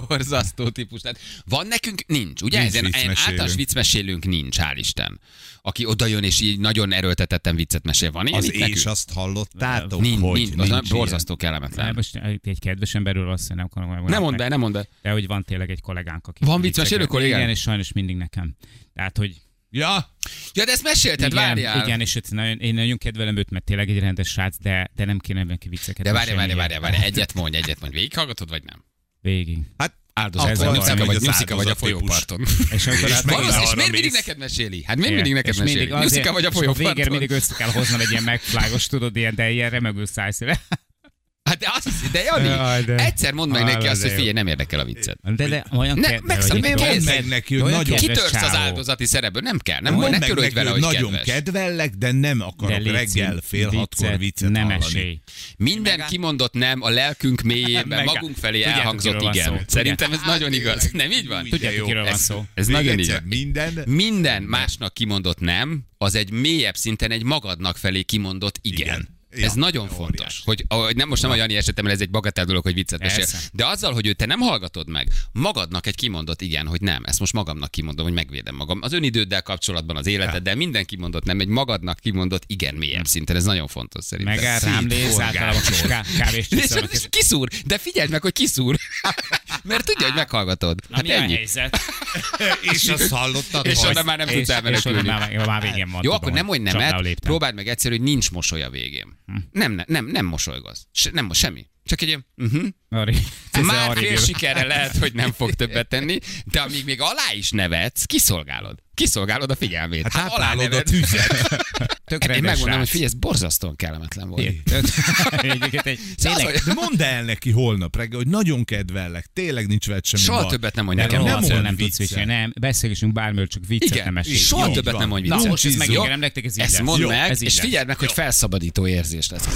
borzasztó típus. Tehát van nekünk? Nincs, ugye? Nincs Ezen, viccmesélő. általános viccmesélőnk nincs, hál' Isten. Aki oda jön és így nagyon erőltetetten viccet mesél. Van ilyen Az itt és nekünk? azt hallottátok, Nincs, hogy nincs, az nincs borzasztó Nem, kellemetlen. most egy kedves emberről azt nem akarom megmondani. Nem mondd be, nem mondd be. De hogy van tényleg egy kollégánk, aki... Van viccmesélő kollégánk? Igen, és sajnos mindig nekem. Tehát, hogy. Ja, Ja, de ezt mesélted, igen, várjál. igen, és őt nagyon, én nagyon kedvelem őt, mert tényleg egy rendes srác, de, de nem kéne neki vicceket De várjál, várjál, várjál, várjál, egyet mondj, egyet mondj. Végighallgatod, vagy nem? Végig. hát Áldozat vagy, nyuszika nyuszika a folyóparton. És amikor És arra miért mindig neked meséli? Hát miért mindig neked meséli? Nyuszika vagy a folyóparton? mindig össze kell hoznom egy ilyen megflágos, tudod, ilyen, de ilyen remegő szájszíve. Hát de azt hiszi, de Jani, Jaj, de- egyszer mondd meg Jaj, neki azt, hogy figyelj, nem érdekel a viccet. De, de olyan Ne, kedves, megszab- olyan mondd meg neki, hogy nagyon- Kitörsz az csávó. áldozati szerepből, nem kell, nem, mondd ne meg törődj neki, vele, hogy nagyon kedves. kedvellek, de nem akarok De légy reggel fél hatkor viccet nem hallani. esély. Minden kimondott nem a lelkünk mélyében, magunk felé elhangzott igen. Szerintem ez nagyon igaz. Nem így van? Tudjátok, kiről van Ez- szó. Ez nagyon igaz. Minden, Minden másnak kimondott nem, az egy mélyebb szinten egy magadnak felé kimondott igen. Igen. Ez Ja, nagyon óriás. fontos. Hogy, ahogy nem most nem a Jani esetemben, ez egy bagatell dolog, hogy viccet mesél. De azzal, hogy őt te nem hallgatod meg, magadnak egy kimondott igen, hogy nem. Ezt most magamnak kimondom, hogy megvédem magam. Az önidőddel kapcsolatban, az életeddel, minden kimondott nem, egy magadnak kimondott igen mélyebb szinten. Ez nagyon fontos szerintem. Megáll rám néz, általában kis ká- kávés (laughs) És, kiszúr, de figyeld meg, hogy kiszúr. (laughs) Mert tudja, hogy meghallgatod. Na, mi a helyzet? (laughs) és azt hallottad, És hogy onnan már nem tudsz és elmenekülni. már, már végén van. Jó, akkor nem mondj csapdába nemet, próbáld meg egyszer, hogy nincs mosoly a végén. Nem, nem, nem, nem mosolygozz. Se, nem, semmi. Csak egy ilyen, uh-huh. Már fél sikerre lehet, hogy nem fog többet tenni, de amíg még alá is nevetsz, kiszolgálod. Kiszolgálod a figyelmét. Hát alá táplálod a tüzet. (laughs) Tök Én rendes megmondom, hogy srác. figyelj, ez borzasztóan kellemetlen volt. Egyébként (laughs) egy- (laughs) Tényleg, az, hogy De mondd el neki holnap reggel, hogy nagyon kedvellek, tényleg nincs veled semmi Soha baj. többet nem mondj nekem nem mond nem tudsz viccelni. Nem, beszélgessünk bármiről, csak viccet nem Igen, esik. és soha Jó többet van. nem mondj Na, viccet. most ezt Jó. megígérem nektek, ez így Ezt mondd meg, ez és figyeld meg, hogy felszabadító érzés lesz.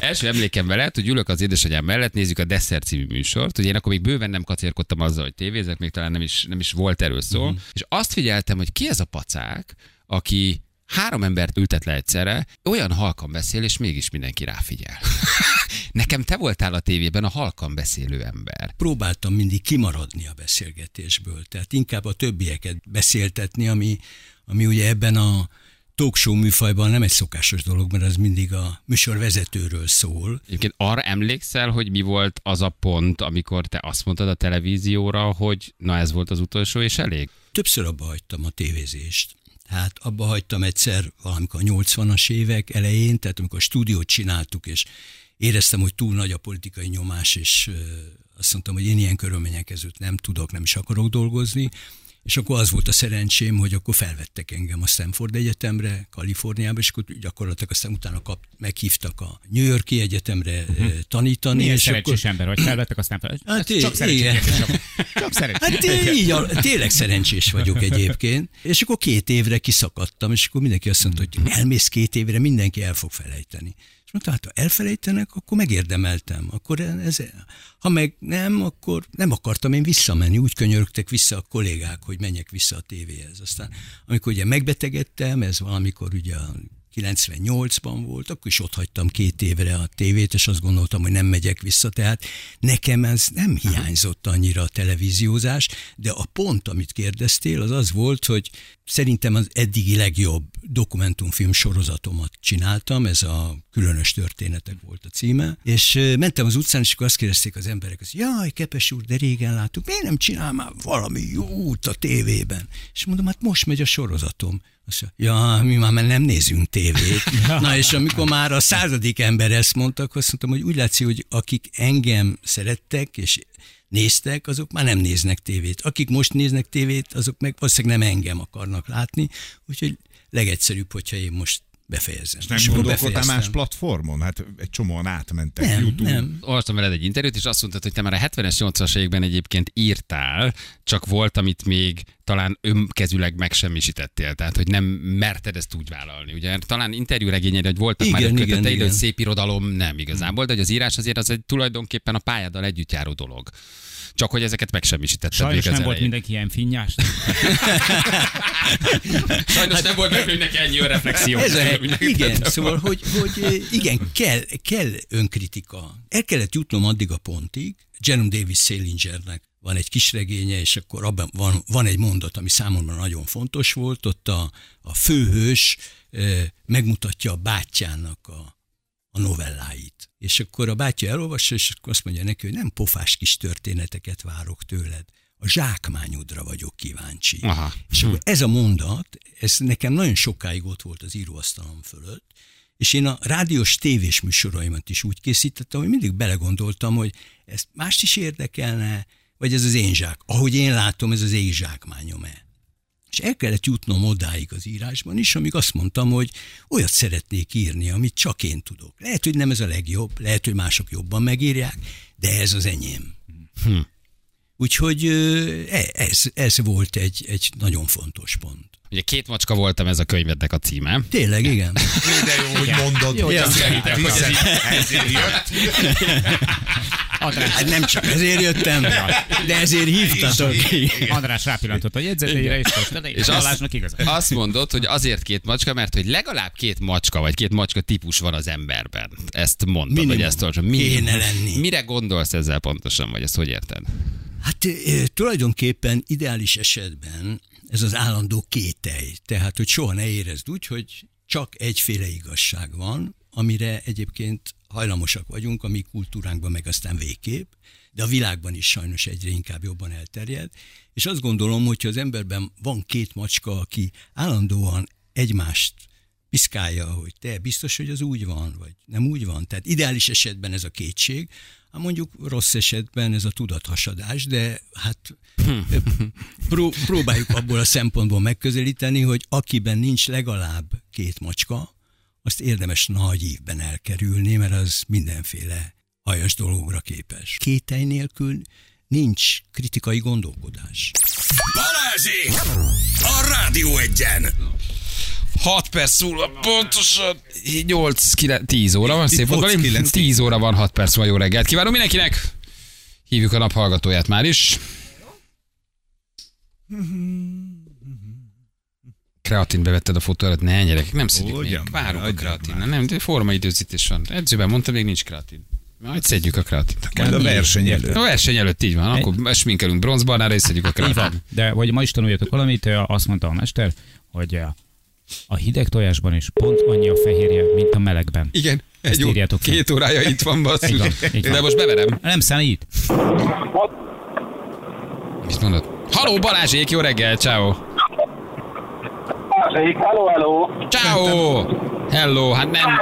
Első emlékem veled, hogy ülök az édesanyám mellett, nézzük a Desser című műsort. Ugye én akkor még bőven nem kacérkodtam azzal, hogy tévézek, még talán nem is, nem is volt erről szó. Uh-huh. És azt figyeltem, hogy ki ez a pacák, aki három embert ültet le egyszerre, olyan halkan beszél, és mégis mindenki ráfigyel. (laughs) Nekem te voltál a tévében a halkan beszélő ember. próbáltam mindig kimaradni a beszélgetésből, tehát inkább a többieket beszéltetni, ami, ami ugye ebben a talk show műfajban nem egy szokásos dolog, mert az mindig a műsorvezetőről szól. Egyébként arra emlékszel, hogy mi volt az a pont, amikor te azt mondtad a televízióra, hogy na ez volt az utolsó, és elég? Többször abba hagytam a tévézést. Hát abba hagytam egyszer valamikor a 80-as évek elején, tehát amikor a stúdiót csináltuk, és éreztem, hogy túl nagy a politikai nyomás, és azt mondtam, hogy én ilyen körülmények között nem tudok, nem is akarok dolgozni, és akkor az volt a szerencsém, hogy akkor felvettek engem a Stanford Egyetemre, Kaliforniába, és akkor gyakorlatilag aztán utána kap, meghívtak a New Yorki Egyetemre uh-huh. tanítani. Milyen és szerencsés akkor, ember, hogy felvettek, aztán fel. Hát Ez csak igen. Csak, (laughs) szerencsés. Hát így, a- tényleg szerencsés vagyok egyébként. És akkor két évre kiszakadtam, és akkor mindenki azt mondta, hogy elmész két évre, mindenki el fog felejteni. És mondta, hát ha elfelejtenek, akkor megérdemeltem. Akkor ez, ha meg nem, akkor nem akartam én visszamenni. Úgy könyörögtek vissza a kollégák, hogy menjek vissza a tévéhez. Aztán amikor ugye megbetegedtem, ez valamikor ugye a 98-ban volt, akkor is ott hagytam két évre a tévét, és azt gondoltam, hogy nem megyek vissza, tehát nekem ez nem hiányzott annyira a televíziózás, de a pont, amit kérdeztél, az az volt, hogy szerintem az eddigi legjobb dokumentumfilm sorozatomat csináltam, ez a különös történetek volt a címe, és mentem az utcán, és akkor azt kérdezték az emberek, hogy jaj, Kepes úr, de régen láttuk, miért nem csinál már valami jót a tévében? És mondom, hát most megy a sorozatom. Ja, mi már nem nézünk tévét. (laughs) Na és amikor már a századik ember ezt mondtak, azt mondtam, hogy úgy látszik, hogy akik engem szerettek, és néztek, azok már nem néznek tévét. Akik most néznek tévét, azok meg valószínűleg nem engem akarnak látni, úgyhogy legegyszerűbb, hogyha én most befejezem. Nem És gondolkodtál más platformon? Hát egy csomóan átmentek Nem, YouTube. nem. Olvastam veled egy interjút, és azt mondtad, hogy te már a 70-es, 80-as években egyébként írtál, csak volt, amit még talán önkezüleg megsemmisítettél, tehát hogy nem merted ezt úgy vállalni. Ugye talán interjúregényed, hogy voltak Igen, már igen, köteteid, igen. hogy szép irodalom nem igazából, de hogy az írás azért az egy tulajdonképpen a pályáddal együtt járó dolog. Csak hogy ezeket megsemmisítetted Sajnos nem volt mindenki ilyen finnyás. (laughs) Sajnos nem volt meg neki ennyi önreflexió. Ez a, igen, szóval, hogy, hogy igen, kell, kell önkritika. El kellett jutnom addig a pontig, Jerome Davis Salingernek van egy kisregénye, és akkor abban van, van egy mondat, ami számomra nagyon fontos volt, ott a, a főhős eh, megmutatja a bátyjának a, a novelláit. És akkor a bátyja elolvassa, és akkor azt mondja neki, hogy nem pofás kis történeteket várok tőled, a zsákmányodra vagyok kíváncsi. Aha. És akkor ez a mondat, ez nekem nagyon sokáig ott volt az íróasztalom fölött, és én a rádiós tévés műsoraimat is úgy készítettem, hogy mindig belegondoltam, hogy ezt mást is érdekelne, vagy ez az én zsák. Ahogy én látom, ez az én zsákmányom-e. És el kellett jutnom odáig az írásban is, amíg azt mondtam, hogy olyat szeretnék írni, amit csak én tudok. Lehet, hogy nem ez a legjobb, lehet, hogy mások jobban megírják, de ez az enyém. Hm. Úgyhogy e- ez, ez volt egy, egy nagyon fontos pont. Ugye két macska voltam ez a könyvednek a címe. Tényleg, igen. De jó, hogy mondod. Jó, hogy ez jött. Hát nem csak ezért jöttem, de ezért hívtatok. András rápillantott a jegyzeteire, és most És azt, igaz. azt mondod, hogy azért két macska, mert hogy legalább két macska, vagy két macska típus van az emberben. Ezt mondtad, Minimum. vagy ezt olvasom. Kéne lenni. Mire gondolsz ezzel pontosan, vagy ezt hogy érted? Hát tulajdonképpen ideális esetben ez az állandó kételj. Tehát, hogy soha ne érezd úgy, hogy csak egyféle igazság van, amire egyébként hajlamosak vagyunk, a mi kultúránkban meg aztán végképp, de a világban is sajnos egyre inkább jobban elterjed. És azt gondolom, hogyha az emberben van két macska, aki állandóan egymást piszkálja, hogy te biztos, hogy az úgy van, vagy nem úgy van. Tehát ideális esetben ez a kétség, mondjuk rossz esetben ez a tudathasadás, de hát pró- próbáljuk abból a szempontból megközelíteni, hogy akiben nincs legalább két macska, azt érdemes nagy ívben elkerülni, mert az mindenféle hajas dologra képes. Kételj nélkül nincs kritikai gondolkodás. Balázsi! A Rádió egyen! 6 perc múlva pontosan 8, 9, 10 óra van, szép volt, 8, Bali? 9, 10 óra van, 6 perc múlva, jó reggelt kívánok mindenkinek! Hívjuk a nap hallgatóját már is. Kreatin bevetted a fotó előtt, ne gyerekek, nem szedik még. Várunk a kreatin. már. Nem, de formaidőzítés van. Edzőben mondtam, még nincs kreatin. Majd szedjük a kreatint. Majd a verseny előtt. A verseny előtt így van, akkor sminkelünk bronzbarnára, és szedjük a Így van. kreatin. De hogy ma is tanuljatok valamit, azt mondta a mester, hogy a hideg tojásban is pont annyi a fehérje, mint a melegben. Igen, Ezt egy írjátok fel. két órája itt van, (laughs) basszus. De most beverem. Nem számít. Mit mondod? Haló Balázsék, jó reggel, ciao. Hello, hello! Ciao. Hello, hát nem.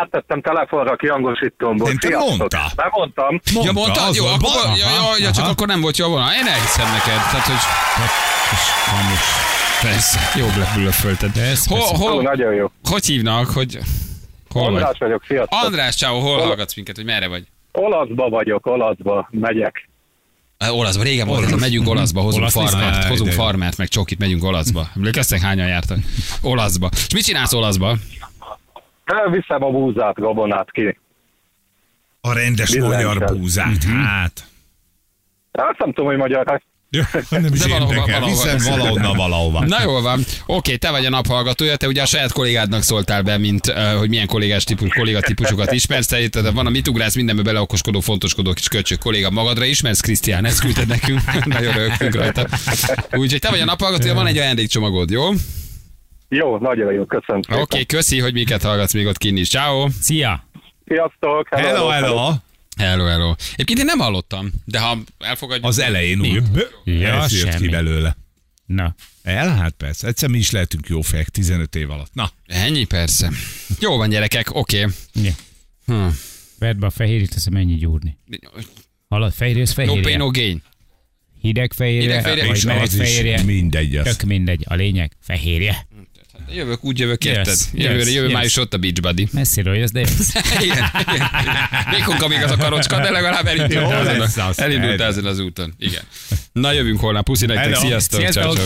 Áttettem telefonra kihangosítomból. Nem te mondta. Nem mondtam. Ja, mondtad? az Jó, akkor, ja, ja, ja, csak akkor nem volt jó volna. Én elhiszem neked. Tehát, hogy persze, jó blöfölted. Persze, Hol, persze. Ó, hol, nagyon jó. hogy hívnak, hogy hol András vagy? vagyok, sziasztok. András, ciao, hol hallgatsz minket, hogy merre vagy? Olaszba vagyok, olaszba megyek. Olaszba, régen volt, ez a megyünk olaszba, hozunk Olasz farmert, lisztát. hozunk de farmert, meg csokit, megyünk olaszba. Emlékeztek, hányan jártak? Olaszba. És mit csinálsz olaszba? Elviszem a búzát, gabonát ki. A rendes Billentyűzet. magyar búzát, hát. Azt nem tudom, hogy magyar. Hát Ja, nem is De valahova- érdekel, valahova. hiszen valahonnan valahova. Na jól van. Oké, te vagy a naphallgatója, te ugye a saját kollégádnak szóltál be, mint uh, hogy milyen kollégás típus, kolléga típusokat ismersz, te itt van a mit ugrász mindenbe beleokoskodó, fontoskodó kis köcsög kolléga magadra ismersz, Krisztián, ezt küldted nekünk, (laughs) (laughs) nagyon rögtünk rajta. Úgyhogy te vagy a naphallgatója, van egy ajándékcsomagod, jó? Oké, Jó, nagyon jó, köszönöm szépen. okay, köszi, hogy miket hallgatsz még ott kinn is. Ciao. Szia! Sziasztok! Hello, hello. Hello, hello. Egyébként én nem hallottam, de ha elfogadjuk... Az elején úgy. Ja, Ez jött ki semmi. belőle. Na, El, hát persze. Egyszer mi is lehetünk jó fejek 15 év alatt. Na, Ennyi persze. Jó van, gyerekek, oké. ja. Hm. vedd be a fehérjét, azt mennyi gyúrni. Hallod, fehérje, ez No fehérje. pain, no gain. Hideg fehérje, Hideg fehérje, vagy és meleg fehérje. mindegy. Az. Tök mindegy. A lényeg, fehérje. Jövök, úgy jövök, Yes, érted? Jövő, yes, jövő yes. május ott a Beach Buddy. Messziről jössz, de jössz. (laughs) igen, igen. Vékonka még az a karocska, de legalább elindult Jó ezen, lesz a, az, elindult ez. ezen az úton. Igen. Na jövünk holnap, puszi nektek, Hello. sziasztok. Sziasztok.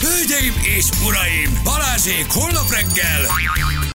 Hölgyeim és uraim, Balázsék holnap reggel